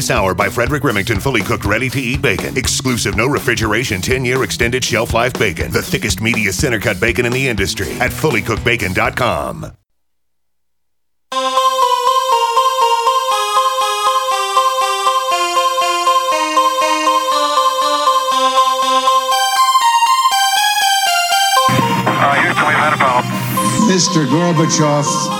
This hour by Frederick Remington fully cooked, ready to eat bacon. Exclusive, no refrigeration, 10 year extended shelf life bacon. The thickest, meatiest center cut bacon in the industry at fullycookedbacon.com. Mr. Gorbachev,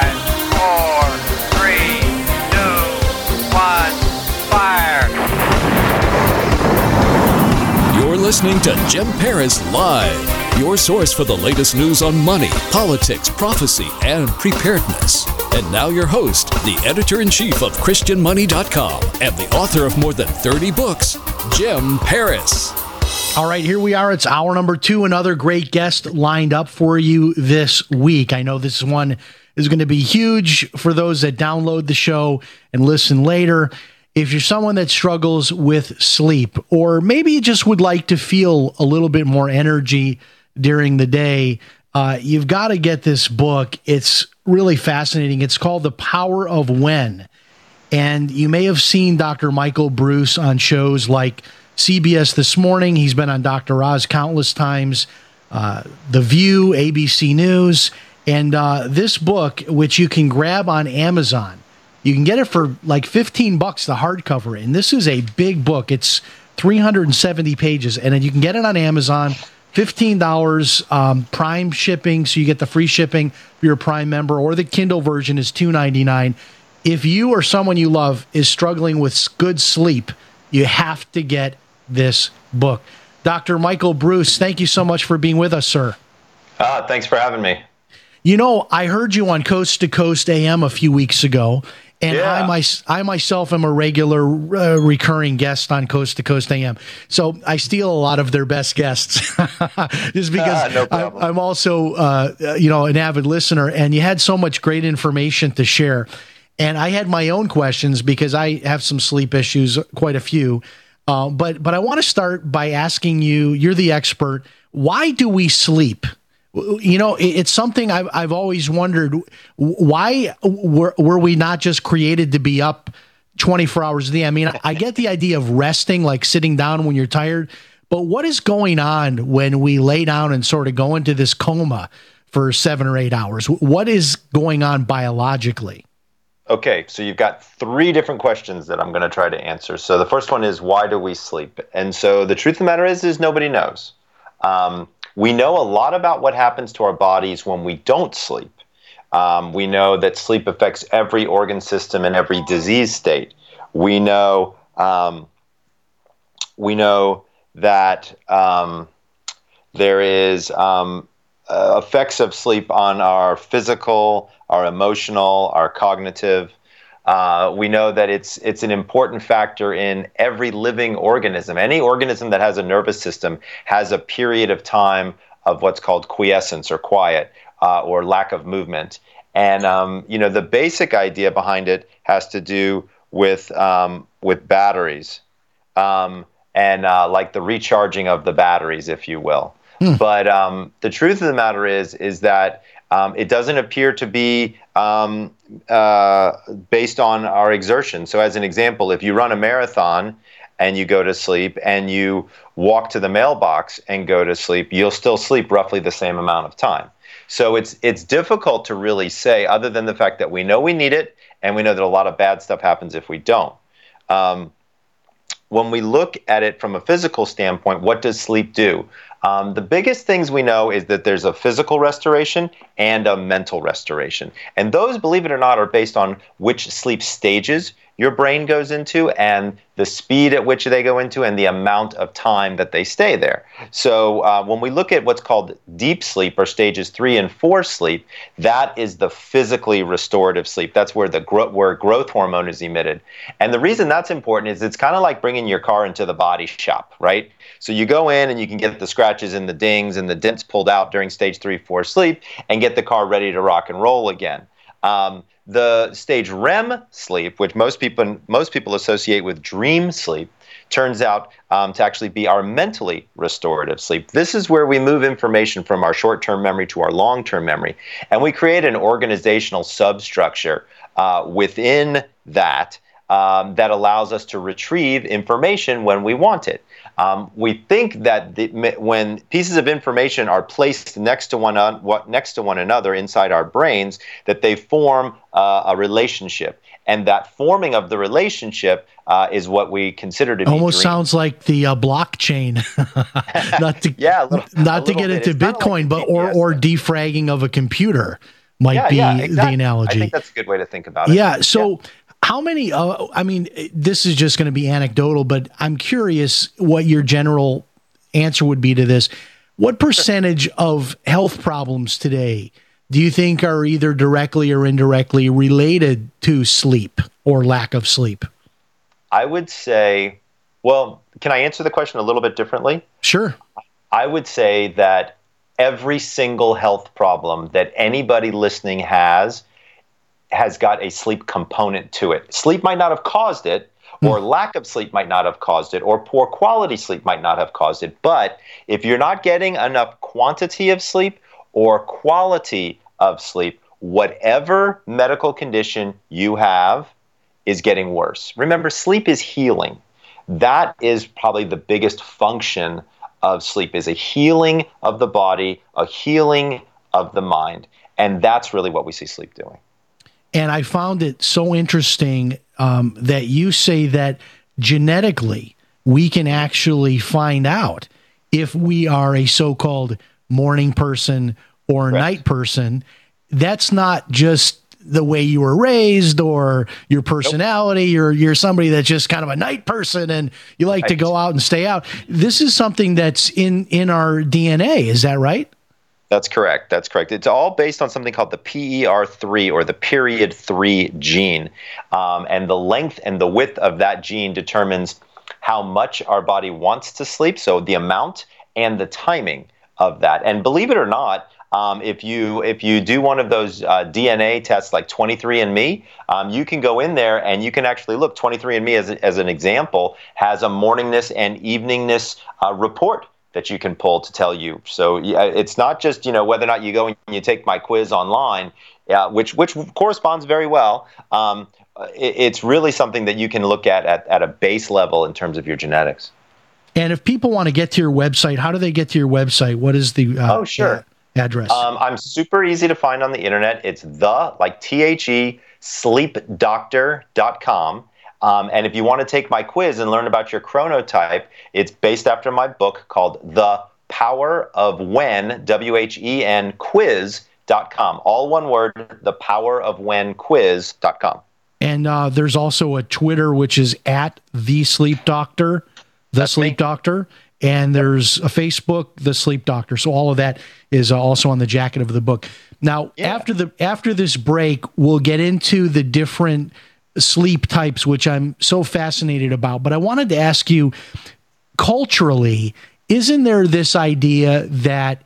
listening to Jim Paris Live, your source for the latest news on money, politics, prophecy, and preparedness. And now, your host, the editor in chief of ChristianMoney.com and the author of more than 30 books, Jim Paris. All right, here we are. It's hour number two. Another great guest lined up for you this week. I know this one is going to be huge for those that download the show and listen later. If you're someone that struggles with sleep, or maybe you just would like to feel a little bit more energy during the day, uh, you've got to get this book. It's really fascinating. It's called The Power of When. And you may have seen Dr. Michael Breus on shows like CBS This Morning. He's been on Dr. Oz countless times, uh, The View, ABC News. And uh, this book, which you can grab on Amazon, you can get it for like 15 bucks, the hardcover. And this is a big book. It's 370 pages. And then you can get it on Amazon. $15 um, prime shipping so you get the free shipping if you're a prime member or the kindle version is $2.99 if you or someone you love is struggling with good sleep you have to get this book dr michael breus thank you so much for being with us sir Ah, thanks for having me. you know i heard you on coast to coast am a few weeks ago and Yeah. I, my, I myself am a regular uh, recurring guest on Coast to Coast AM. So I steal a lot of their best guests just because Ah, no I, i'm also, uh, uh, you know, an avid listener and you had so much great information to share. And I had my own questions because I have some sleep issues, quite a few. Uh, but, but I want to start by asking you, you're the expert. Why do we sleep? You know it's something I've, I've always wondered why were, were we not just created to be up 24 hours a day i mean i get the idea of resting like sitting down when you're tired but what is going on when we lay down and sort of go into this coma for seven or eight hours what is going on biologically Okay, so you've got three different questions that I'm going to try to answer. So the first one is why do we sleep? And so the truth of the matter is, is nobody knows. Um, we know a lot about what happens to our bodies when we don't sleep. Um, we know that sleep affects every organ system and every disease state. We know um, we know that um, there is um, uh, effects of sleep on our physical, our emotional, our cognitive. Uh, we know that it's it's an important factor in every living organism. Any organism that has a nervous system has a period of time of what's called quiescence or quiet uh, or lack of movement. And um, you know the basic idea behind it has to do with um, with batteries um, and uh, like the recharging of the batteries, if you will. But um, the truth of the matter is, is that um, it doesn't appear to be um, uh, based on our exertion. So, as an example, if you run a marathon and you go to sleep and you walk to the mailbox and go to sleep, you'll still sleep roughly the same amount of time. So it's it's difficult to really say, other than the fact that we know we need it and we know that a lot of bad stuff happens if we don't. Um, when we look at it from a physical standpoint, what does sleep do? Um, the biggest things we know is that there's a physical restoration and a mental restoration. And those, believe it or not, are based on which sleep stages your brain goes into and the speed at which they go into and the amount of time that they stay there. So uh, when we look at what's called deep sleep or stages three and four sleep, that is the physically restorative sleep. That's where the gro- where growth hormone is emitted. And the reason that's important is it's kind of like bringing your car into the body shop, right? So you go in and you can get the scratches and the dings and the dents pulled out during stage three, four sleep and get the car ready to rock and roll again. Um, the stage REM sleep, which most people most people associate with dream sleep, turns out um, to actually be our mentally restorative sleep. This is where we move information from our short-term memory to our long-term memory, and we create an organizational substructure uh, within that um, that allows us to retrieve information when we want it. Um, we think that the, when pieces of information are placed next to one un, what, next to one another inside our brains, that they form uh, a relationship, and that forming of the relationship uh, is what we consider to be almost dream. sounds like the uh, blockchain. not to yeah, little, not to get bit. into it's Bitcoin, like but or or defragging of a computer might yeah, be yeah, exactly. the analogy. I think that's a good way to think about it. Yeah. So. Yeah how many? Uh, I mean, this is just going to be anecdotal, but I'm curious what your general answer would be to this. What percentage of health problems today do you think are either directly or indirectly related to sleep or lack of sleep? I would say, well, can I answer the question a little bit differently? Sure. I would say that every single health problem that anybody listening has has got a sleep component to it. Sleep might not have caused it, or hmm. lack of sleep might not have caused it, or poor quality sleep might not have caused it. But if you're not getting enough quantity of sleep or quality of sleep, whatever medical condition you have is getting worse. Remember, sleep is healing. That is probably the biggest function of sleep is a healing of the body, a healing of the mind. And that's really what we see sleep doing. And I found it so interesting um, that you say that genetically we can actually find out if we are a so called morning person or a night person. That's not just the way you were raised or your personality nope. you're you're somebody that's just kind of a night person and you like right. to go out and stay out this is something that's in in our DNA is that right that's correct. That's correct. It's all based on something called the PER3 or the period 3 gene. Um, and the length and the width of that gene determines how much our body wants to sleep, so the amount and the timing of that. And believe it or not, um, if you if you do one of those uh, DNA tests like 23andMe, um, you can go in there and you can actually look. 23andMe, as, as an example, has a morningness and eveningness uh, report that you can pull to tell you. So it's not just you know whether or not you go and you take my quiz online, uh, which which corresponds very well. Um, it, it's really something that you can look at, at at a base level in terms of your genetics. And if people want to get to your website, how do they get to your website? What is the uh, oh sure address? Um, I'm super easy to find on the internet. It's the like T H E sleepdoctor.com. Um, and if you want to take my quiz and learn about your chronotype, it's based after my book called The Power of When, W H E N, quiz.com. All one word, The Power of When, quiz.com. And uh, there's also a Twitter, which is at The Sleep Doctor, The That's Sleep me. Doctor. And there's a Facebook, The Sleep Doctor. So all of that is uh, also on the jacket of the book. Now, yeah. after the after this break, we'll get into the different sleep types, which I'm so fascinated about. But I wanted to ask you culturally, isn't there this idea that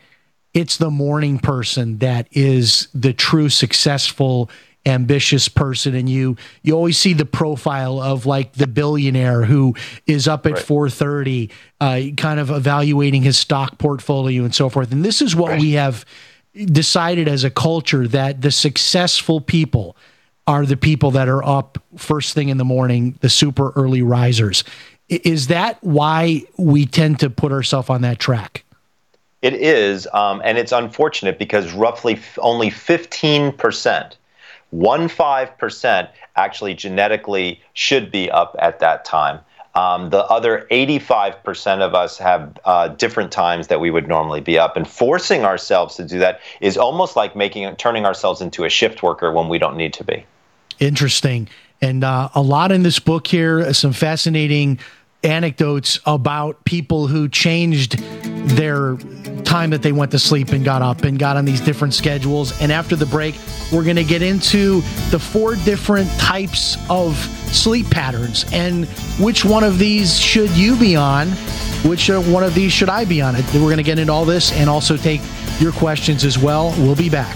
it's the morning person that is the true successful ambitious person and you you always see the profile of like the billionaire who is up at right. 4:30 uh, kind of evaluating his stock portfolio and so forth and this is what right. we have decided as a culture that the successful people are the people that are up first thing in the morning, the super early risers. Is that why we tend to put ourselves on that track? It is, um, and it's unfortunate because roughly f- only 15%, one five percent, actually genetically should be up at that time. Um, the other 85% of us have uh, different times that we would normally be up, and forcing ourselves to do that is almost like making turning ourselves into a shift worker when we don't need to be. Interesting. And uh, a lot in this book here, some fascinating anecdotes about people who changed their time that they went to sleep and got up and got on these different schedules. And after the break, we're going to get into the four different types of sleep patterns and which one of these should you be on? Which uh, one of these should I be on? We're going to get into all this and also take your questions as well. We'll be back.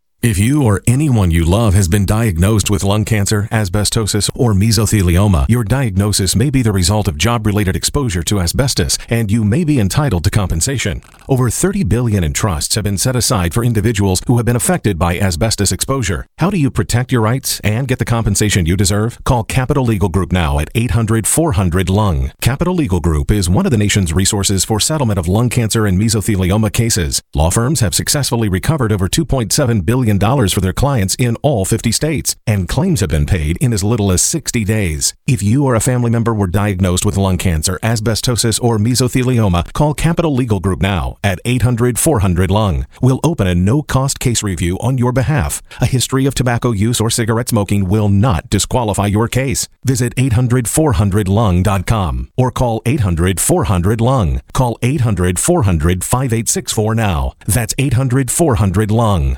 If you or anyone you love has been diagnosed with lung cancer, asbestosis, or mesothelioma, your diagnosis may be the result of job-related exposure to asbestos, and you may be entitled to compensation. Over 30 billion in trusts have been set aside for individuals who have been affected by asbestos exposure. How do you protect your rights and get the compensation you deserve? Call Capital Legal Group now at 800-400-LUNG. Capital Legal Group is one of the nation's resources for settlement of lung cancer and mesothelioma cases. Law firms have successfully recovered over 2.7 billion dollars for their clients in all 50 states, and claims have been paid in as little as 60 days. If you or a family member were diagnosed with lung cancer, asbestosis, or mesothelioma, call Capital Legal Group now at 800 400 Lung. We'll open a no cost case review on your behalf. A history of tobacco use or cigarette smoking will not disqualify your case. Visit 800 400 Lung.com or call 800 400 Lung. Call 800 400 5864 now. That's 800 400 Lung.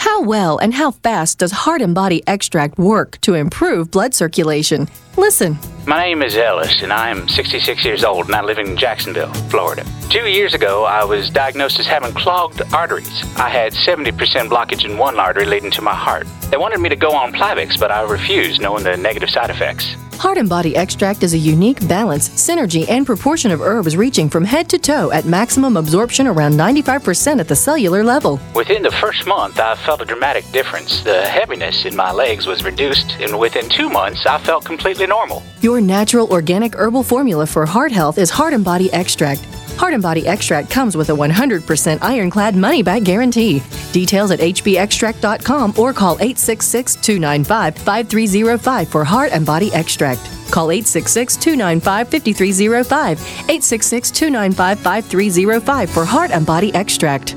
How well and how fast does Heart and Body Extract work to improve blood circulation? Listen. My name is Ellis, and I am 66 years old, and I live in Jacksonville, Florida. Two years ago, I was diagnosed as having clogged arteries. I had 70% blockage in one artery leading to my heart. They wanted me to go on Plavix, but I refused, knowing the negative side effects. Heart and Body Extract is a unique balance, synergy, and proportion of herbs reaching from head to toe at maximum absorption around 95% at the cellular level. Within the first month, I felt a dramatic difference. The heaviness in my legs was reduced, and within two months, I felt completely normal. Your natural organic herbal formula for heart health is Heart and Body Extract. Heart and Body Extract comes with a 100% ironclad money back guarantee. Details at hbextract.com or call 866 295 5305 for Heart and Body Extract. Call 866 295 5305. 866 295 5305 for Heart and Body Extract.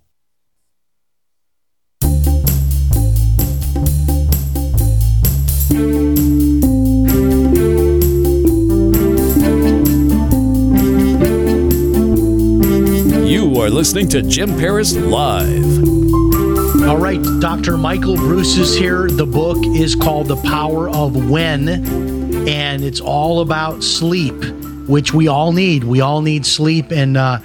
Are listening to Jim Paris Live. All right, Dr. Michael Breus is here. The book is called The Power of When, and it's all about sleep, which we all need. We all need sleep, and uh,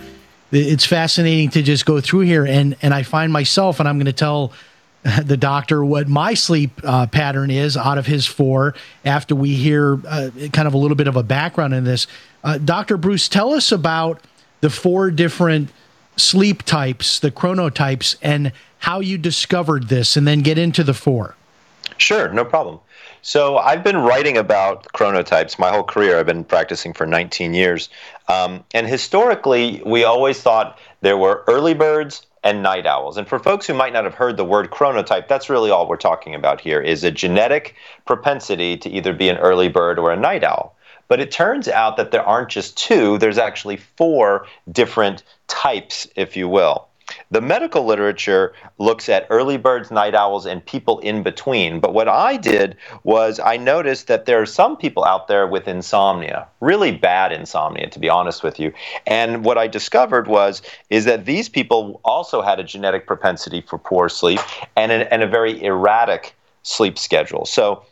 it's fascinating to just go through here. And and I find myself, and I'm going to tell the doctor what my sleep uh, pattern is out of his four after we hear uh, kind of a little bit of a background in this. Uh, Dr. Breus, tell us about the four different sleep types, the chronotypes, and how you discovered this, and then get into the four. Sure, no problem. So I've been writing about chronotypes my whole career. I've been practicing for 19 years. Um, and historically, we always thought there were early birds and night owls. And for folks who might not have heard the word chronotype, that's really all we're talking about here is a genetic propensity to either be an early bird or a night owl. But it turns out that there aren't just two, there's actually four different types, if you will. The medical literature looks at early birds, night owls, and people in between. But what I did was I noticed that there are some people out there with insomnia, really bad insomnia, to be honest with you. And what I discovered was is that these people also had a genetic propensity for poor sleep and a, and a very erratic sleep schedule. So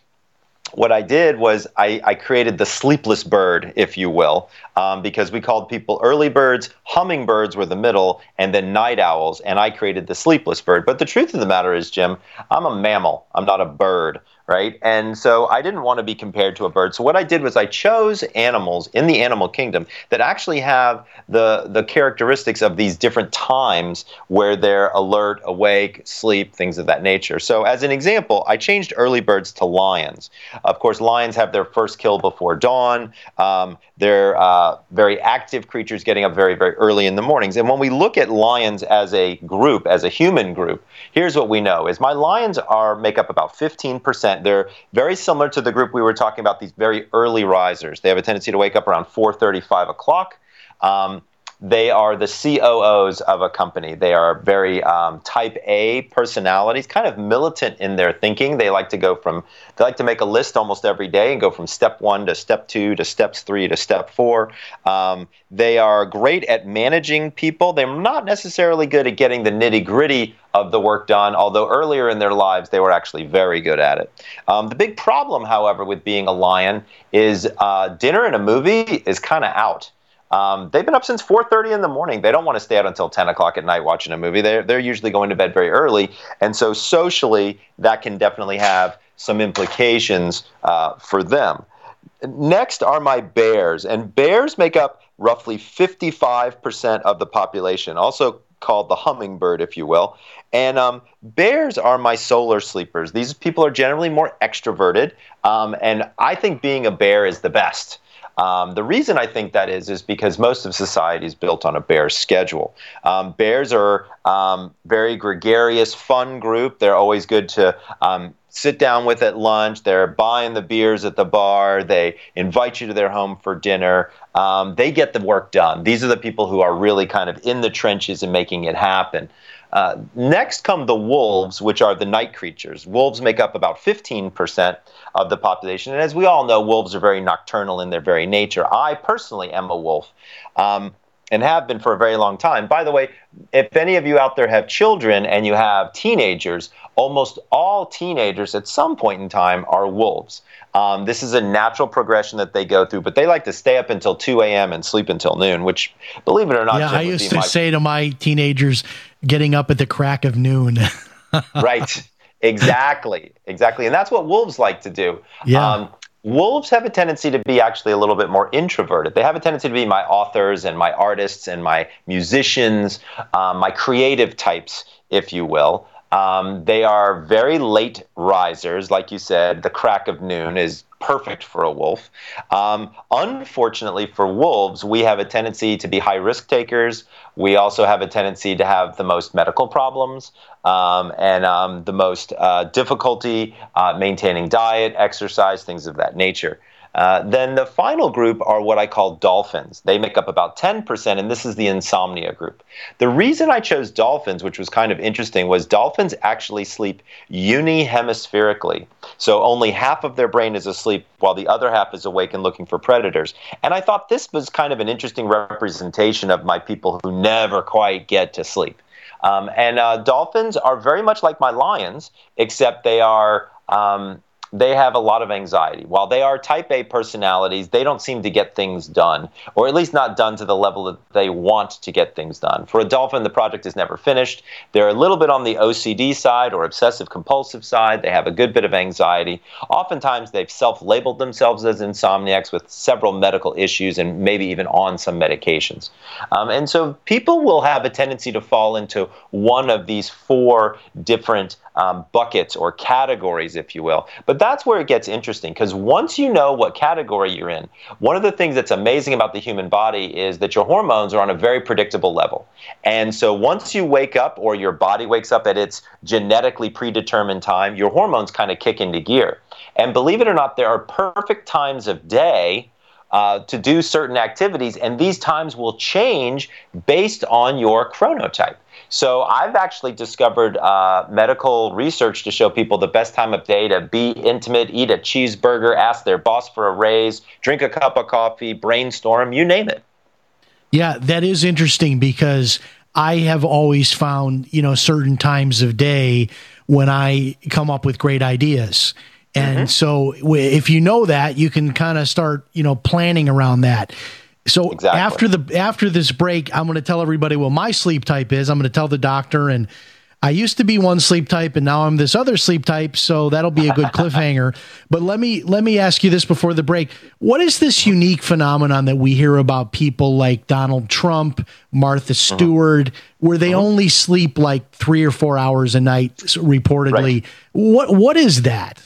what I did was I, I, created the sleepless bird, if you will, um, because we called people early birds, hummingbirds were the middle, and then night owls, and I created the sleepless bird. But the truth of the matter is, Jim, I'm a mammal. I'm not a bird right? And so I didn't want to be compared to a bird. So what I did was I chose animals in the animal kingdom that actually have the the characteristics of these different times where they're alert, awake, sleep, things of that nature. So as an example, I changed early birds to lions. Of course, lions have their first kill before dawn. Um, they're uh, very active creatures getting up very, very early in the mornings. And when we look at lions as a group, as a human group, here's what we know is my lions are make up about 15% they're very similar to the group we were talking about, these very early risers. They have a tendency to wake up around 4.35 o'clock. Um, they are the COOs of a company. They are very um, type A personalities, kind of militant in their thinking. They like to go from, they like to make a list almost every day and go from step one to step two to steps three to step four. Um, they are great at managing people. They're not necessarily good at getting the nitty gritty of the work done, although earlier in their lives they were actually very good at it. Um, the big problem, however, with being a lion is uh, dinner and a movie is kind of out. Um, they've been up since 4:30 in the morning. They don't want to stay out until 10 o'clock at night watching a movie. They're they're usually going to bed very early, and so socially that can definitely have some implications uh, for them. Next are my bears, and bears make up roughly 55% of the population, also called the hummingbird, if you will. And um, bears are my solar sleepers. These people are generally more extroverted, um, and I think being a bear is the best. Um, the reason I think that is is because most of society is built on a bear schedule. Um, bears are um, very gregarious, fun group. They're always good to um, sit down with at lunch. They're buying the beers at the bar. They invite you to their home for dinner. Um, they get the work done. These are the people who are really kind of in the trenches and making it happen. Uh, next come the wolves, which are the night creatures. Wolves make up about 15% of the population. And as we all know, wolves are very nocturnal in their very nature. I personally am a wolf. Um, and have been for a very long time. By the way, if any of you out there have children and you have teenagers, almost all teenagers at some point in time are wolves. Um, this is a natural progression that they go through, but they like to stay up until 2 a.m. and sleep until noon, which, believe it or not, yeah, I used to my- say to my teenagers, getting up at the crack of noon. right. Exactly. Exactly. And that's what wolves like to do. Yeah. Um, wolves have a tendency to be actually a little bit more introverted. They have a tendency to be my authors and my artists and my musicians, um, my creative types, if you will. Um, they are very late risers, like you said. The crack of noon is perfect for a wolf. Um, unfortunately for wolves, we have a tendency to be high risk takers. We also have a tendency to have the most medical problems um, and um, the most uh, difficulty uh, maintaining diet, exercise, things of that nature. Uh, then the final group are what I call dolphins. They make up about 10%, and this is the insomnia group. The reason I chose dolphins, which was kind of interesting, was dolphins actually sleep unihemispherically. So only half of their brain is asleep while the other half is awake and looking for predators. And I thought this was kind of an interesting representation of my people who never quite get to sleep. Um, and uh, dolphins are very much like my lions, except they are um, they have a lot of anxiety. While they are type A personalities, they don't seem to get things done, or at least not done to the level that they want to get things done. For a dolphin, the project is never finished. They're a little bit on the OCD side or obsessive compulsive side. They have a good bit of anxiety. Oftentimes, they've self labeled themselves as insomniacs with several medical issues and maybe even on some medications. Um, and so people will have a tendency to fall into one of these four different um, buckets or categories, if you will. But that's where it gets interesting because once you know what category you're in, one of the things that's amazing about the human body is that your hormones are on a very predictable level. And so once you wake up or your body wakes up at its genetically predetermined time, your hormones kind of kick into gear. And believe it or not, there are perfect times of day uh, to do certain activities, and these times will change based on your chronotype. So I've actually discovered uh, medical research to show people the best time of day to be intimate, eat a cheeseburger, ask their boss for a raise, drink a cup of coffee, brainstorm, you name it. Yeah, that is interesting because I have always found, you know, certain times of day when I come up with great ideas. And mm-hmm. so if you know that, you can kind of start, you know, planning around that. So exactly. after the after this break, I'm going to tell everybody what my sleep type is. I'm going to tell the doctor and I used to be one sleep type and now I'm this other sleep type, so that'll be a good cliffhanger. But let me let me ask you this before the break. What is this unique phenomenon that we hear about people like Donald Trump, Martha uh-huh. Stewart, where they uh-huh. only sleep like 3 or 4 hours a night reportedly? Right. What what is that?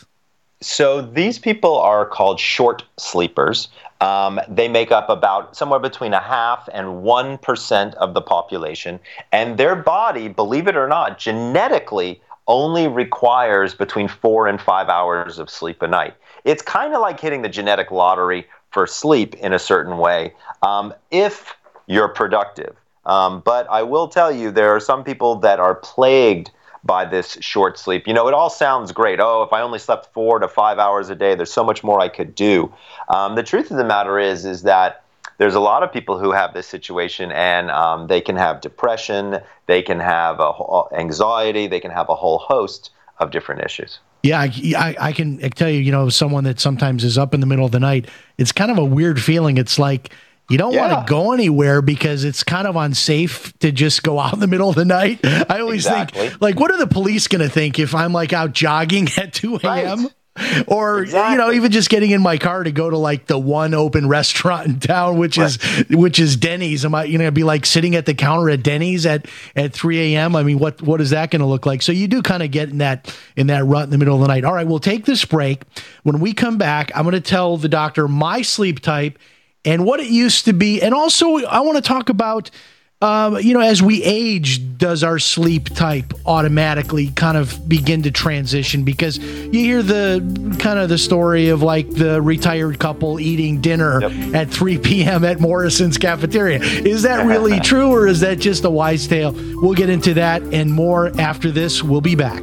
So these people are called short sleepers. Um, they make up about somewhere between a half and 1% of the population. And their body, believe it or not, genetically only requires between four and five hours of sleep a night. It's kind of like hitting the genetic lottery for sleep in a certain way um, if you're productive. Um, but I will tell you, there are some people that are plagued by this short sleep. You know, it all sounds great. Oh, if I only slept four to five hours a day, there's so much more I could do. Um, the truth of the matter is, is that there's a lot of people who have this situation, and um, they can have depression, they can have anxiety, they can have a whole host of different issues. Yeah, I, I, I can tell you, you know, someone that sometimes is up in the middle of the night. It's kind of a weird feeling. It's like you don't yeah. want to go anywhere because it's kind of unsafe to just go out in the middle of the night. I always exactly. think, like, what are the police going to think if I'm like out jogging at 2 a.m.? Right. Or exactly. you know, even just getting in my car to go to like the one open restaurant in town, which right. is which is Denny's. Am I you know be like sitting at the counter at Denny's at at 3 a.m.? I mean, what what is that going to look like? So you do kind of get in that in that rut in the middle of the night. All right, we'll take this break. When we come back, I'm going to tell the doctor my sleep type and what it used to be. And also, I want to talk about, um, you know, as we age, does our sleep type automatically kind of begin to transition? Because you hear the kind of the story of like the retired couple eating dinner yep. at 3 p.m. at Morrison's cafeteria. Is that really true, or is that just a wise tale? We'll get into that and more after this. We'll be back.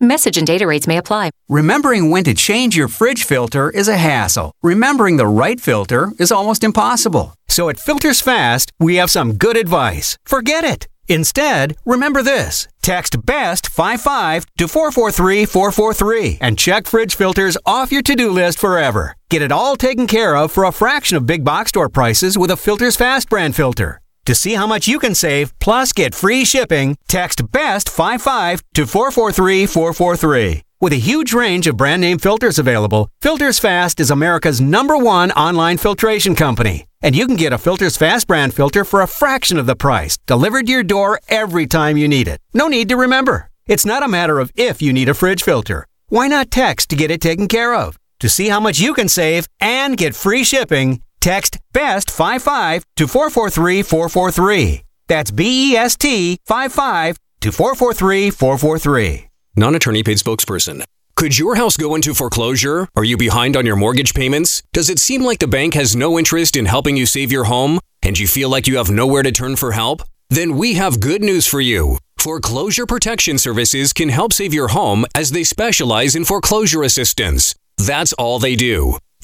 Message and data rates may apply. Remembering when to change your fridge filter is a hassle. Remembering the right filter is almost impossible. So at Filters Fast, we have some good advice. Forget it. Instead, remember this. Text BEST55 to 443443 and check fridge filters off your to-do list forever. Get it all taken care of for a fraction of big box store prices with a Filters Fast brand filter. To see how much you can save plus get free shipping, text BEST55 to 443443. With a huge range of brand name filters available, Filters Fast is America's number one online filtration company. And you can get a Filters Fast brand filter for a fraction of the price, delivered to your door every time you need it. No need to remember. It's not a matter of if you need a fridge filter. Why not text to get it taken care of? To see how much you can save and get free shipping, text BEST55 to 443443. That's B E S T 55 to 443443. Non attorney paid spokesperson. Could your house go into foreclosure? Are you behind on your mortgage payments? Does it seem like the bank has no interest in helping you save your home? And you feel like you have nowhere to turn for help? Then we have good news for you. Foreclosure Protection Services can help save your home as they specialize in foreclosure assistance. That's all they do.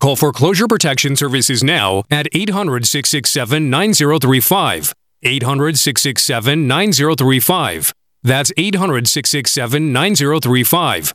Call Foreclosure Protection Services now at 800 667 9035. 800 667 9035. That's 800 667 9035.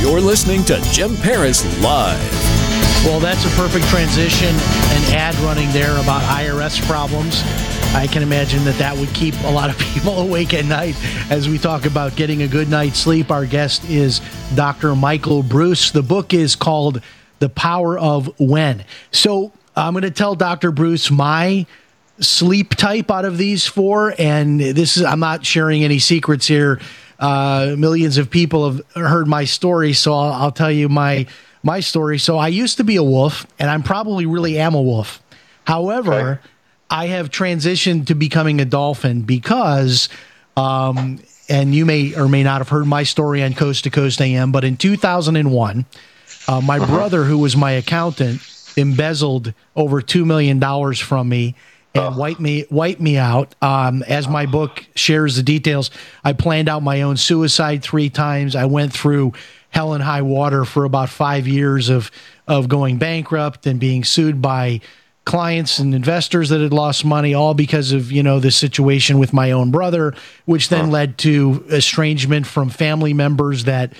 You're listening to Jim Paris Live. Well, that's a perfect transition. An ad running there about IRS problems. I can imagine that that would keep a lot of people awake at night as we talk about getting a good night's sleep. Our guest is Dr. Michael Breus. The book is called The Power of When. So I'm going to tell Dr. Breus my sleep type out of these four, and this is I'm not sharing any secrets here. Uh, millions of people have heard my story, so I'll, I'll tell you my my story. So I used to be a wolf, and I'm probably really am a wolf. However, okay. I have transitioned to becoming a dolphin because, um, and you may or may not have heard my story on Coast to Coast AM, but in 2001, uh, my uh-huh. brother, who was my accountant, embezzled over two million dollars from me and wipe me wipe me out. Um, as my book shares the details, I planned out my own suicide three times. I went through hell and high water for about five years of of going bankrupt and being sued by clients and investors that had lost money, all because of you know the situation with my own brother, which then led to estrangement from family members that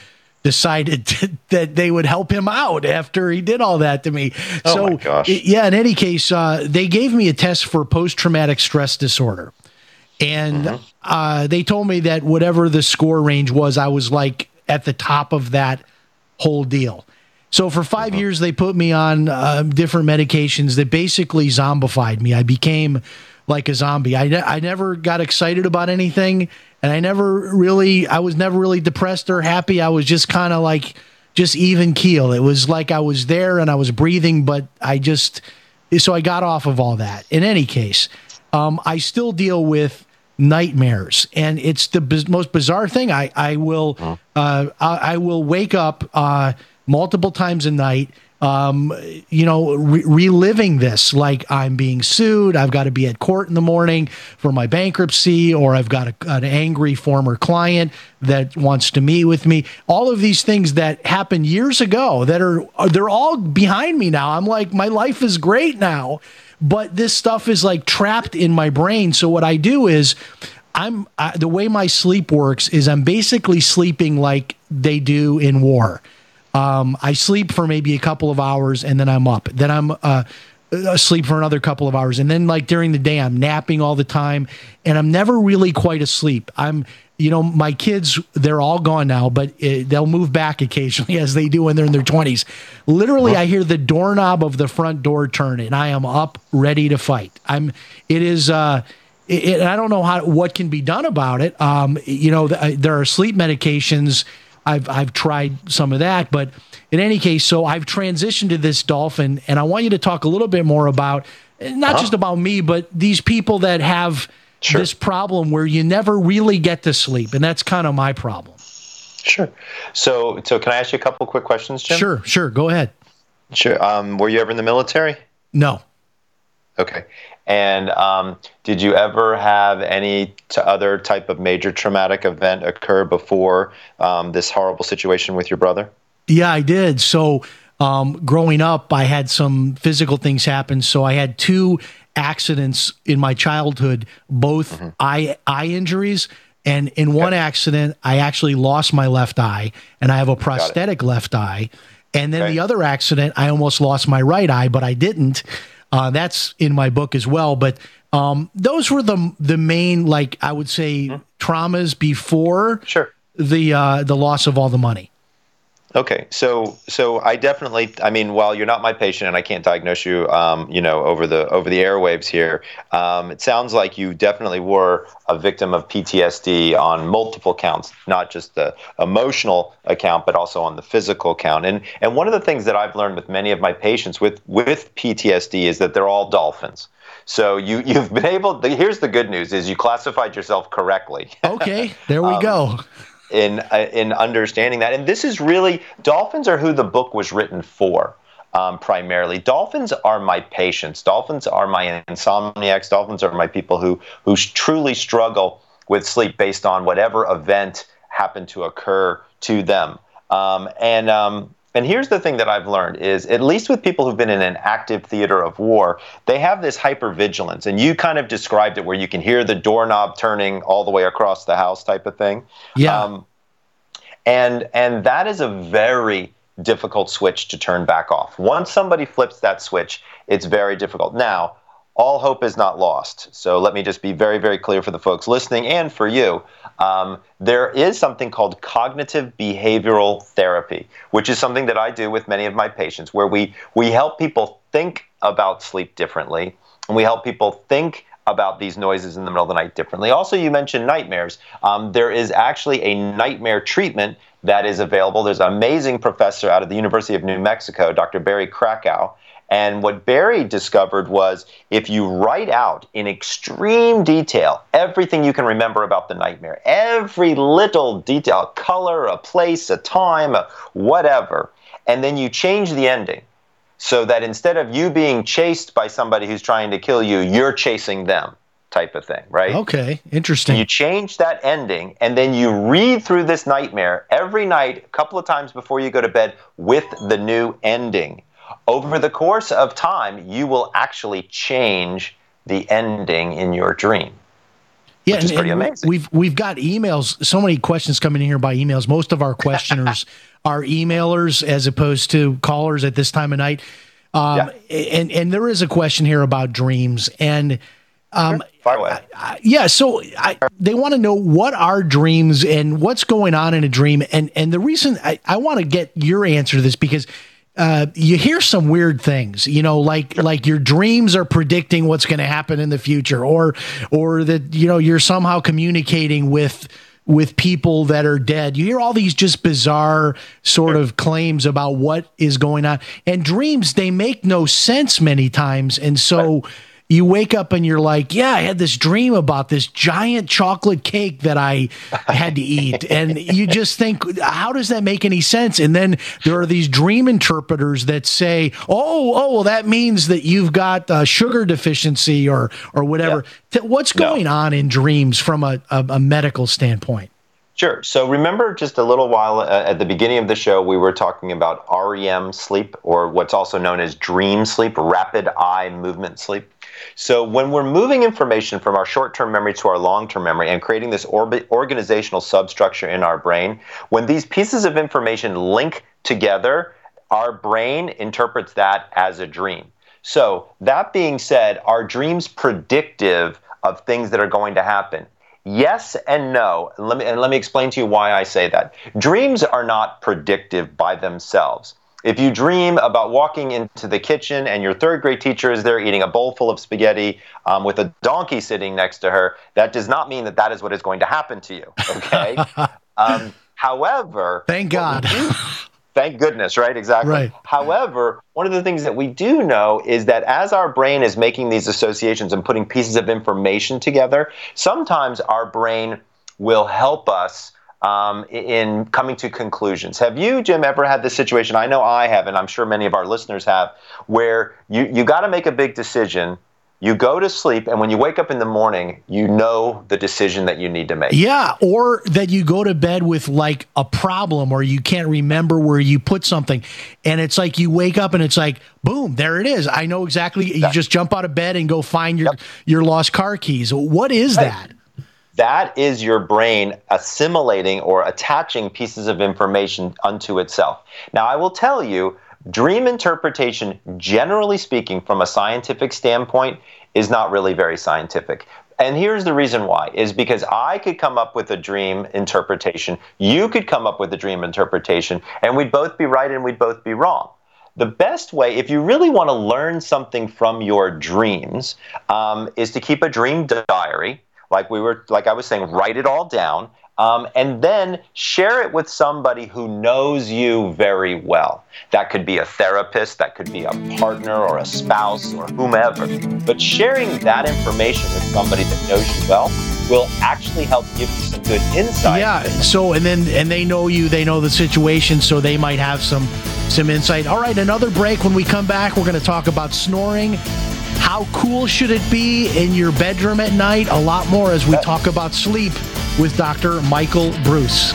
decided to, that they would help him out after he did all that to me. Oh so, my gosh. yeah, in any case, uh, they gave me a test for post traumatic stress disorder. And Mm-hmm. uh, they told me that whatever the score range was, I was like at the top of that whole deal. So for 5 Mm-hmm. years, they put me on uh, different medications that basically zombified me. I became like a zombie. I, ne- I never got excited about anything and I never really I was never really depressed or happy. I was just kind of like just even keel. It was like I was there and I was breathing, but I just so I got off of all that. In any case, um, I still deal with nightmares, and it's the biz- most bizarre thing. I I will uh, I, I will wake up uh, multiple times a night. Um, you know, re- reliving this like I'm being sued. I've got to be at court in the morning for my bankruptcy, or I've got a, an angry former client that wants to meet with me. All of these things that happened years ago that are they're all behind me now. I'm like, my life is great now but this stuff is like trapped in my brain. So what I do is I'm I, the way my sleep works is I'm basically sleeping like they do in war. Um, I sleep for maybe a couple of hours and then I'm up. Then I'm uh, asleep for another couple of hours, and then like during the day I'm napping all the time, and I'm never really quite asleep. I'm you know, my kids, they're all gone now, but it, they'll move back occasionally as they do when they're in their 20s. Literally, I hear the doorknob of the front door turn and I am up ready to fight. I'm, it is, uh, it, it, I don't know how, what can be done about it. Um, you know, th- there are sleep medications. I've, I've tried some of that, but in any case, so I've transitioned to this dolphin and I want you to talk a little bit more about, not Uh-huh. just about me, but these people that have, this problem where you never really get to sleep, and that's kind of my problem. Sure. So, so can I ask you a couple quick questions, Jim? Sure, sure. Go ahead. Sure. Um, were you ever in the military? No. Okay. And um, did you ever have any t- other type of major traumatic event occur before um, this horrible situation with your brother? Yeah, I did. So, um, growing up, I had some physical things happen. So, I had two accidents in my childhood, both eye eye injuries. And in one accident, I actually lost my left eye, and I have a prosthetic left eye. And then the other accident, I almost lost my right eye, but I didn't. Uh, that's in my book as well. But um, those were the the main, like I would say, traumas before sure. the uh, the loss of all the money. Okay, so so I definitely, I mean, while you're not my patient and I can't diagnose you, um, you know, over the over the airwaves here, um, it sounds like you definitely were a victim of PTSD on multiple counts, not just the emotional account, but also on the physical count. And and one of the things that I've learned with many of my patients with with PTSD is that they're all dolphins. So you you've been able. The, here's the good news: is you classified yourself correctly. Okay, there we Um, go. In uh, in understanding that. And this is really dolphins are who the book was written for. Um, primarily, dolphins are my patients. Dolphins are my insomniacs. Dolphins are my people who who truly struggle with sleep based on whatever event happened to occur to them. Um, and um, and here's the thing that I've learned is at least with people who've been in an active theater of war, they have this hypervigilance. And you kind of described it where you can hear the doorknob turning all the way across the house type of thing. Yeah. Um, and and that is a very difficult switch to turn back off. Once somebody flips that switch, it's very difficult. Now, all hope is not lost. So let me just be very, very clear for the folks listening and for you. Um, there is something called cognitive behavioral therapy, which is something that I do with many of my patients, where we we help people think about sleep differently, and we help people think about these noises in the middle of the night differently. Also, you mentioned nightmares. Um, there is actually a nightmare treatment that is available. There's an amazing professor out of the University of New Mexico, Dr. Barry Krakow. And what Barry discovered was if you write out in extreme detail everything you can remember about the nightmare, every little detail, a color, a place, a time, a whatever, and then you change the ending so that instead of you being chased by somebody who's trying to kill you, you're chasing them type of thing, right? Okay, interesting. You change that ending and then you read through this nightmare every night, a couple of times before you go to bed with the new ending. Over the course of time, you will actually change the ending in your dream. Yeah, which is pretty amazing. We've we've got emails. So many questions coming in here by emails. Most of our questioners are emailers as opposed to callers at this time of night. Um, And and there is a question here about dreams and. Um, Far away. yeah, so I, they want to know what are dreams and what's going on in a dream, and and the reason I, I want to get your answer to this because uh, you hear some weird things, you know, like like your dreams are predicting what's going to happen in the future, or or that you know you're somehow communicating with with people that are dead. You hear all these just bizarre sort of claims about what is going on, and dreams they make no sense many times, and so you wake up and you're like, yeah, I had this dream about this giant chocolate cake that I had to eat. and you just think, how does that make any sense? And then there are these dream interpreters that say, oh, oh, well, that means that you've got uh, sugar deficiency or, or whatever. Yeah. What's going no. on in dreams from a, a, a medical standpoint? Sure. So remember just a little while uh, at the beginning of the show, we were talking about REM sleep, or what's also known as dream sleep, rapid eye movement sleep. So when we're moving information from our short-term memory to our long-term memory and creating this orbi- organizational substructure in our brain, when these pieces of information link together, our brain interprets that as a dream. So that being said, are dreams predictive of things that are going to happen? Yes and no. Let, me, and let me explain to you why I say that. Dreams are not predictive by themselves. If you dream about walking into the kitchen and your third grade teacher is there eating a bowl full of spaghetti um, with a donkey sitting next to her, that does not mean that that is what is going to happen to you. Okay. um, however, thank God. Thank goodness, right? Exactly. Right. However, one of the things that we do know is that as our brain is making these associations and putting pieces of information together, sometimes our brain will help us um, in coming to conclusions. Have you, Jim, ever had this situation? I know I have, and I'm sure many of our listeners have, where you, you got to make a big decision you go to sleep and when you wake up in the morning you know the decision that you need to make yeah or that you go to bed with like a problem or you can't remember where you put something and it's like you wake up and it's like boom there it is i know exactly you just jump out of bed and go find your yep. your lost car keys what is right. that that is your brain assimilating or attaching pieces of information unto itself now i will tell you Dream interpretation, generally speaking, from a scientific standpoint, is not really very scientific. And here's the reason why is because I could come up with a dream interpretation, you could come up with a dream interpretation, and we'd both be right and we'd both be wrong. The best way, if you really want to learn something from your dreams, um, is to keep a dream diary. Like we were, like I was saying, write it all down um, and then share it with somebody who knows you very well. That could be a therapist, that could be a partner or a spouse or whomever. But sharing that information with somebody that knows you well will actually help give you some good insight. Yeah. So and then and they know you, they know the situation, so they might have some some insight. All right, another break. When we come back, we're going to talk about snoring. How cool should it be in your bedroom at night? A lot more as we uh, talk about sleep with Dr. Michael Breus.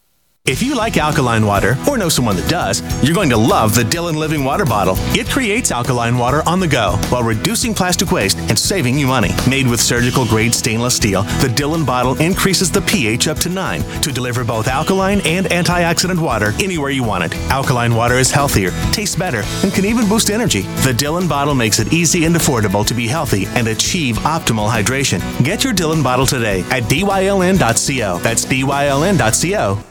If you like alkaline water or know someone that does, you're going to love the DYLN Living Water Bottle. It creates alkaline water on the go while reducing plastic waste and saving you money. Made with surgical grade stainless steel, the DYLN bottle increases the pH up to 9 to deliver both alkaline and antioxidant water anywhere you want it. Alkaline water is healthier, tastes better, and can even boost energy. The DYLN bottle makes it easy and affordable to be healthy and achieve optimal hydration. Get your DYLN bottle today at dyln.co. That's dyln.co.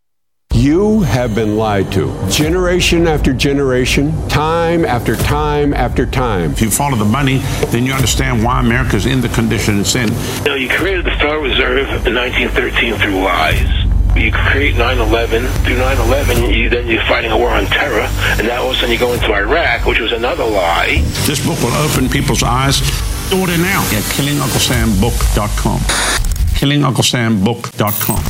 You have been lied to. Generation after generation, time after time after time. If you follow the money, then you understand why America's in the condition it's in. You know, you created the Star Reserve in 1913 through lies. You create 9/11 through 9/11. You, then you're fighting a war on terror, and now all of a sudden you go into Iraq, which was another lie. This book will open people's eyes. Order now at killingunclesambook.com. killingunclesambook.com.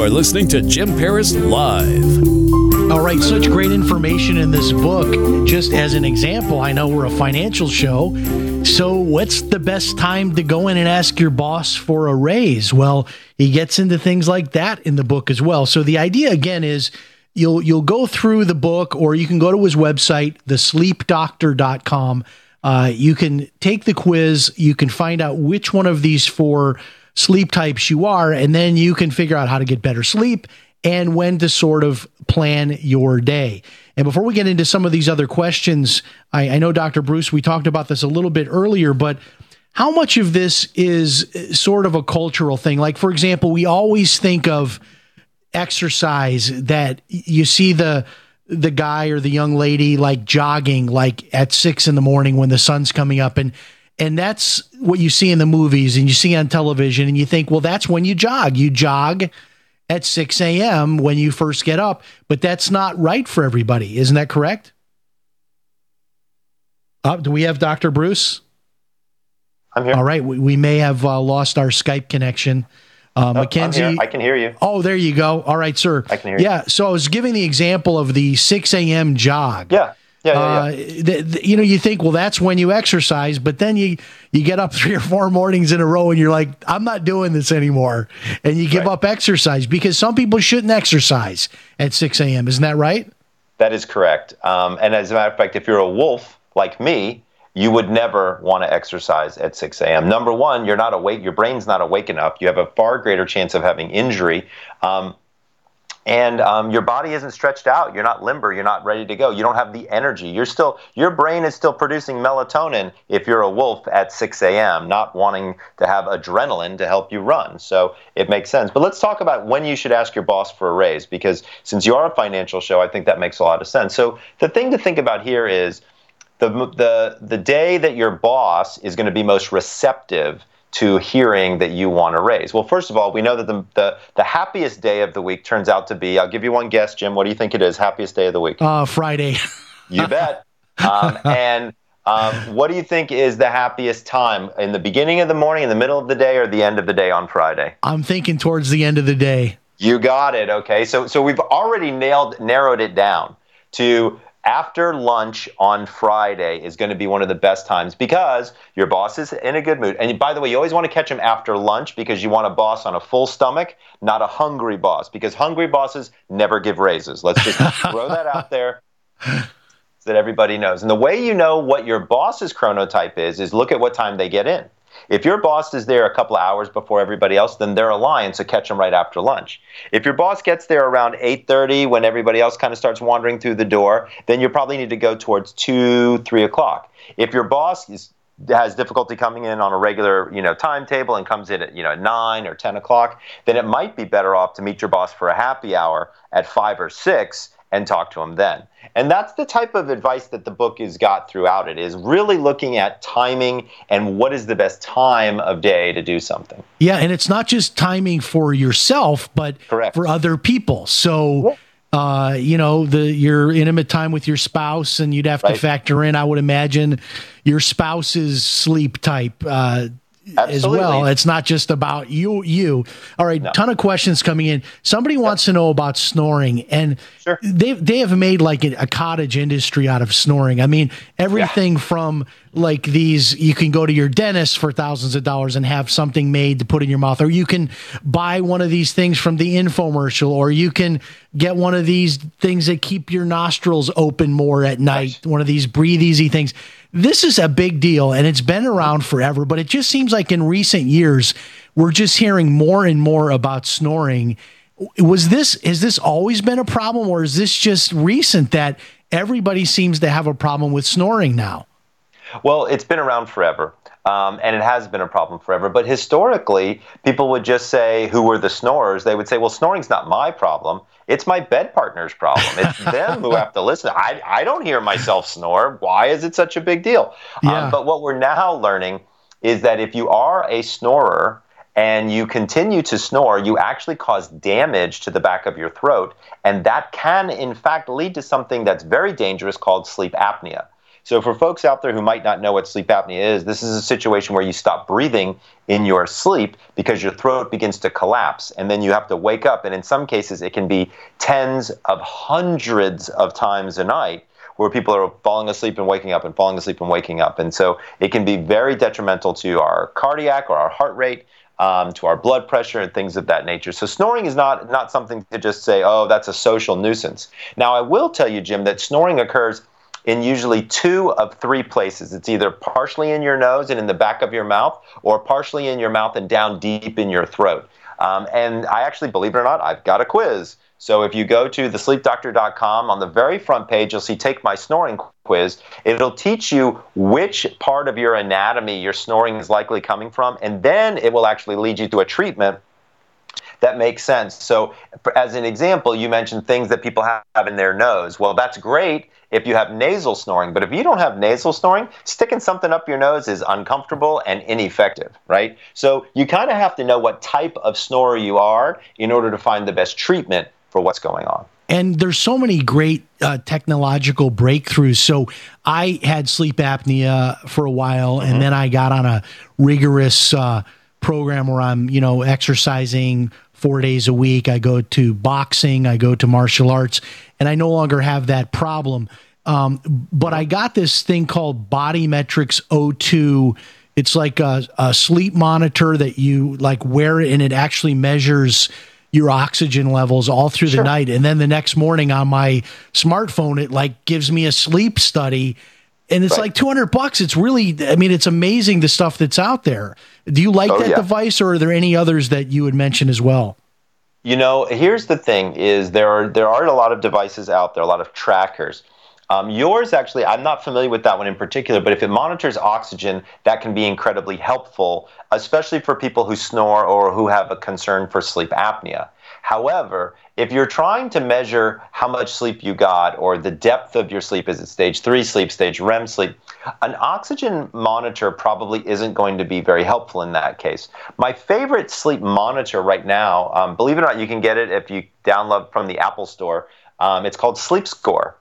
Are listening to Jim Paris Live. All right, such great information in this book. Just as an example, I know we're a financial show. So, what's the best time to go in and ask your boss for a raise? Well, he gets into things like that in the book as well. So, the idea again is you'll you'll go through the book or you can go to his website, thesleepdoctor.com. Uh, you can take the quiz, you can find out which one of these four sleep types you are, and then you can figure out how to get better sleep and when to sort of plan your day. And before we get into some of these other questions, I, I know, Dr. Breus, we talked about this a little bit earlier, but how much of this is uh, sort of a cultural thing? Like, for example, we always think of exercise that you see the the guy or the young lady like jogging like at six in the morning when the sun's coming up and and that's what you see in the movies and you see on television and you think well that's when you jog you jog at 6 a.m when you first get up but that's not right for everybody isn't that correct uh, do we have dr breus i'm here all right we, we may have uh, lost our skype connection uh, No, I'm Mackenzie. I can hear you. Oh, there you go. All right, sir. I can hear you. Yeah. So I was giving the example of the 6 a.m. jog. Yeah. Yeah, yeah, Uh, th- th- you know, you think, well, that's when you exercise, but then you you get up three or four mornings in a row, and you're like, I'm not doing this anymore, and you give up exercise because some people shouldn't exercise at 6 a.m. Isn't that right? That is correct. Um, and as a matter of fact, if you're a wolf like me, you would never want to exercise at 6 a.m. Number one, you're not awake. Your brain's not awake enough. You have a far greater chance of having injury. Um, and um, your body isn't stretched out. You're not limber. You're not ready to go. You don't have the energy. You're still, your brain is still producing melatonin if you're a wolf at 6 a.m., not wanting to have adrenaline to help you run. So it makes sense. But let's talk about when you should ask your boss for a raise, because since you are a financial show, I think that makes a lot of sense. So the thing to think about here is the, the, the day that your boss is going to be most receptive to hearing that you want to raise? Well, first of all, we know that the, the, the happiest day of the week turns out to be, I'll give you one guess, Jim. What do you think it is? Happiest day of the week? Uh, Friday. You bet. Um, and um, what do you think is the happiest time? In the beginning of the morning, in the middle of the day, or the end of the day on Friday? I'm thinking towards the end of the day. You got it. Okay. So so we've already nailed narrowed it down to after lunch on Friday is going to be one of the best times because your boss is in a good mood. And by the way, you always want to catch him after lunch because you want a boss on a full stomach, not a hungry boss, because hungry bosses never give raises. Let's just throw that out there so that everybody knows. And the way you know what your boss's chronotype is, is look at what time they get in. If your boss is there a couple hours before everybody else, then they're a lion, so catch them right after lunch. If your boss gets there around 8.30 when everybody else kind of starts wandering through the door, then you probably need to go towards 2, 3 o'clock. If your boss is, has difficulty coming in on a regular you know timetable and comes in at you know 9 or 10 o'clock, then it might be better off to meet your boss for a happy hour at 5 or 6 and talk to them then. And that's the type of advice that the book has got throughout it is really looking at timing and what is the best time of day to do something. Yeah, and it's not just timing for yourself, but Correct. for other people. So uh, you know, the your intimate time with your spouse, and you'd have Right. to factor in, I would imagine, your spouse's sleep type uh, as well. It's not just about you. You. All right, ton of questions coming in. Somebody wants to know about snoring, and they they have made like a, a cottage industry out of snoring. I mean, everything from like these, you can go to your dentist for thousands of dollars and have something made to put in your mouth, or you can buy one of these things from the infomercial, or you can get one of these things that keep your nostrils open more at night. One of these breathe easy things. This is a big deal and it's been around forever, but it just seems like in recent years, we're just hearing more and more about snoring. Was this, has this always been a problem or is this just recent that everybody seems to have a problem with snoring now? Well, it's been around forever. Um, and it has been a problem forever. But historically, people would just say, who were the snorers? They would say, well, snoring's not my problem. It's my bed partner's problem. It's them who have to listen. I, I don't hear myself snore. Why is it such a big deal? Yeah. Um, but what we're now learning is that if you are a snorer and you continue to snore, you actually cause damage to the back of your throat. And that can, in fact, lead to something that's very dangerous called sleep apnea. So, for folks out there who might not know what sleep apnea is, this is a situation where you stop breathing in your sleep because your throat begins to collapse. And then you have to wake up. And in some cases, it can be tens of hundreds of times a night where people are falling asleep and waking up and falling asleep and waking up. And so it can be very detrimental to our cardiac or our heart rate. Um, to our blood pressure and things of that nature. So snoring is not not something to just say, oh, that's a social nuisance. Now I will tell you, Jim, that snoring occurs in usually two of three places. It's either partially in your nose and in the back of your mouth, or partially in your mouth and down deep in your throat. Um, and I actually, believe it or not, I've got a quiz. So if you go to thesleepdoctor.com, on the very front page, you'll see Take My Snoring Quiz. It'll teach you which part of your anatomy your snoring is likely coming from, and then it will actually lead you to a treatment that makes sense. So, as an example, you mentioned things that people have in their nose. Well, that's great if you have nasal snoring, but if you don't have nasal snoring, sticking something up your nose is uncomfortable and ineffective, right? So, you kind of have to know what type of snorer you are in order to find the best treatment for what's going on. And there's so many great uh, technological breakthroughs. So I had sleep apnea for a while, Mm-hmm. and then I got on a rigorous uh, program where I'm, you know, exercising four days a week. I go to boxing, I go to martial arts, and I no longer have that problem. Um, but I got this thing called Body Metrics O2. It's like a, a sleep monitor that you like wear it, and it actually measures your oxygen levels all through the night. And then the next morning on my smartphone, it like gives me a sleep study. And it's like 200 bucks. It's really, I mean, it's amazing the stuff that's out there. Do you like Oh, that yeah. device or are there any others that you would mention as well? You know, here's the thing: is there are there are a lot of devices out there, a lot of trackers. Um, yours actually, I'm not familiar with that one in particular, but if it monitors oxygen, that can be incredibly helpful, especially for people who snore or who have a concern for sleep apnea. However, if you're trying to measure how much sleep you got or the depth of your sleep, is it stage three sleep, stage REM sleep, an oxygen monitor probably isn't going to be very helpful in that case. My favorite sleep monitor right now, um, believe it or not, you can get it if you download from the Apple Store. Um, it's called Sleep Score.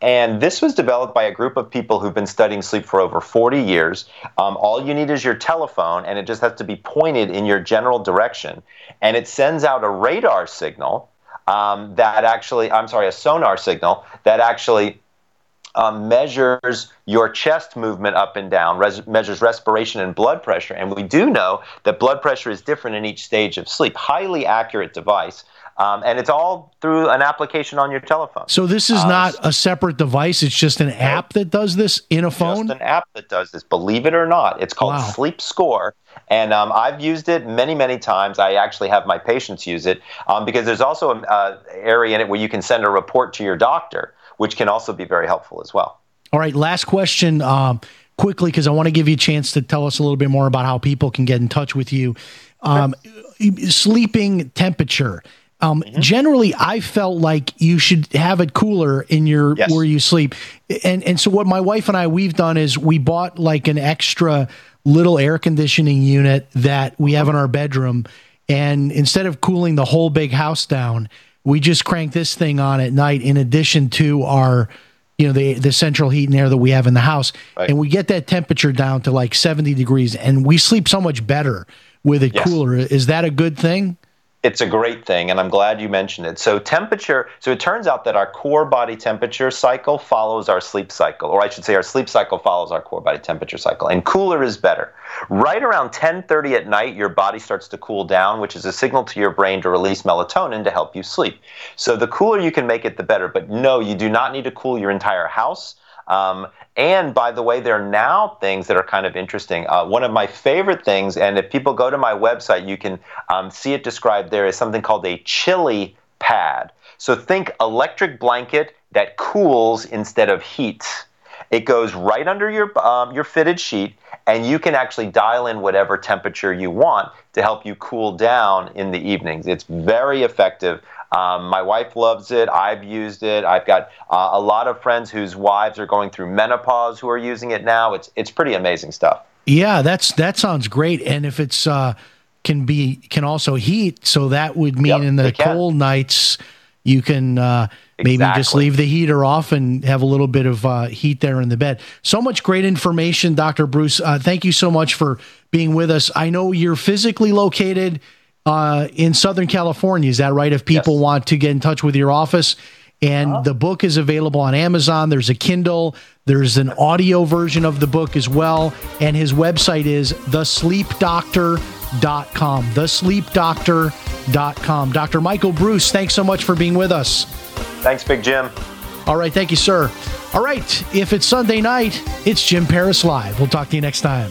And this was developed by a group of people who've been studying sleep for over 40 years. Um, all you need is your telephone, and it just has to be pointed in your general direction. And it sends out a radar signal um, that actually, I'm sorry, a sonar signal that actually um, measures your chest movement up and down, res- measures respiration and blood pressure. And we do know that blood pressure is different in each stage of sleep. Highly accurate device. Um, and it's all through an application on your telephone. So this is Uh, not a separate device. It's just an app that does this in a phone. Just an app that does this. Believe it or not, it's called Wow. Sleep Score, and um, I've used it many, many times. I actually have my patients use it um, because there's also an uh, area in it where you can send a report to your doctor, which can also be very helpful as well. All right, last question, um, quickly, because I want to give you a chance to tell us a little bit more about how people can get in touch with you. Um, sleeping temperature. Um, Mm-hmm. Generally, I felt like you should have it cooler in your where you sleep, and and so what my wife and I we've done is we bought like an extra little air conditioning unit that we have in our bedroom, and instead of cooling the whole big house down, we just crank this thing on at night. In addition to our you know the the central heat and air that we have in the house and we get that temperature down to like 70 degrees and we sleep so much better with it Yes. cooler is that a good thing It's a great thing, and I'm glad you mentioned it. So, temperature, so it turns out that our core body temperature cycle follows our sleep cycle, or I should say, our sleep cycle follows our core body temperature cycle, and cooler is better. Right around 10:30 at night, your body starts to cool down, which is a signal to your brain to release melatonin to help you sleep. So, the cooler you can make it, the better. But no, you do not need to cool your entire house. Um, and by the way, there are now things that are kind of interesting. Uh, one of my favorite things, and if people go to my website, you can um, see it described there, is something called a chili pad. So think electric blanket that cools instead of heats. It goes right under your um, your fitted sheet, and you can actually dial in whatever temperature you want to help you cool down in the evenings. It's very effective. Um, my wife loves it. I've used it. I've got uh, a lot of friends whose wives are going through menopause who are using it now. It's it's pretty amazing stuff. yeah that's that sounds great and if it's uh can be can also heat so that would mean in the cold nights you can uh maybe just leave the heater off and have a little bit of uh, heat there in the bed so much great information dr breus uh, thank you so much for being with us i know you're physically located uh, in Southern California. Is that right? If people want to get in touch with your office, and the book is available on Amazon. There's a Kindle. There's an audio version of the book as well. And his website is thesleepdoctor.com. Thesleepdoctor.com. Dr. Michael Breus, thanks so much for being with us. Thanks, Big Jim. All right. Thank you, sir. All right. If it's Sunday night, it's Jim Paris Live. We'll talk to you next time.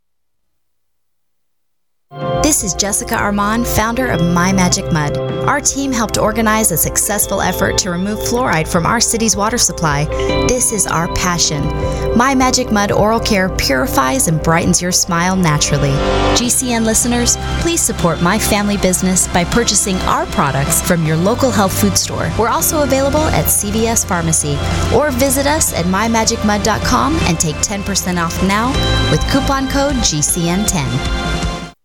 This is Jessica Armand, founder of My Magic Mud. Our team helped organize a successful effort to remove fluoride from our city's water supply. This is our passion. My Magic Mud Oral Care purifies and brightens your smile naturally. GCN listeners, please support my family business by purchasing our products from your local health food store. We're also available at CVS Pharmacy or visit us at mymagicmud.com and take 10% off now with coupon code GCN10.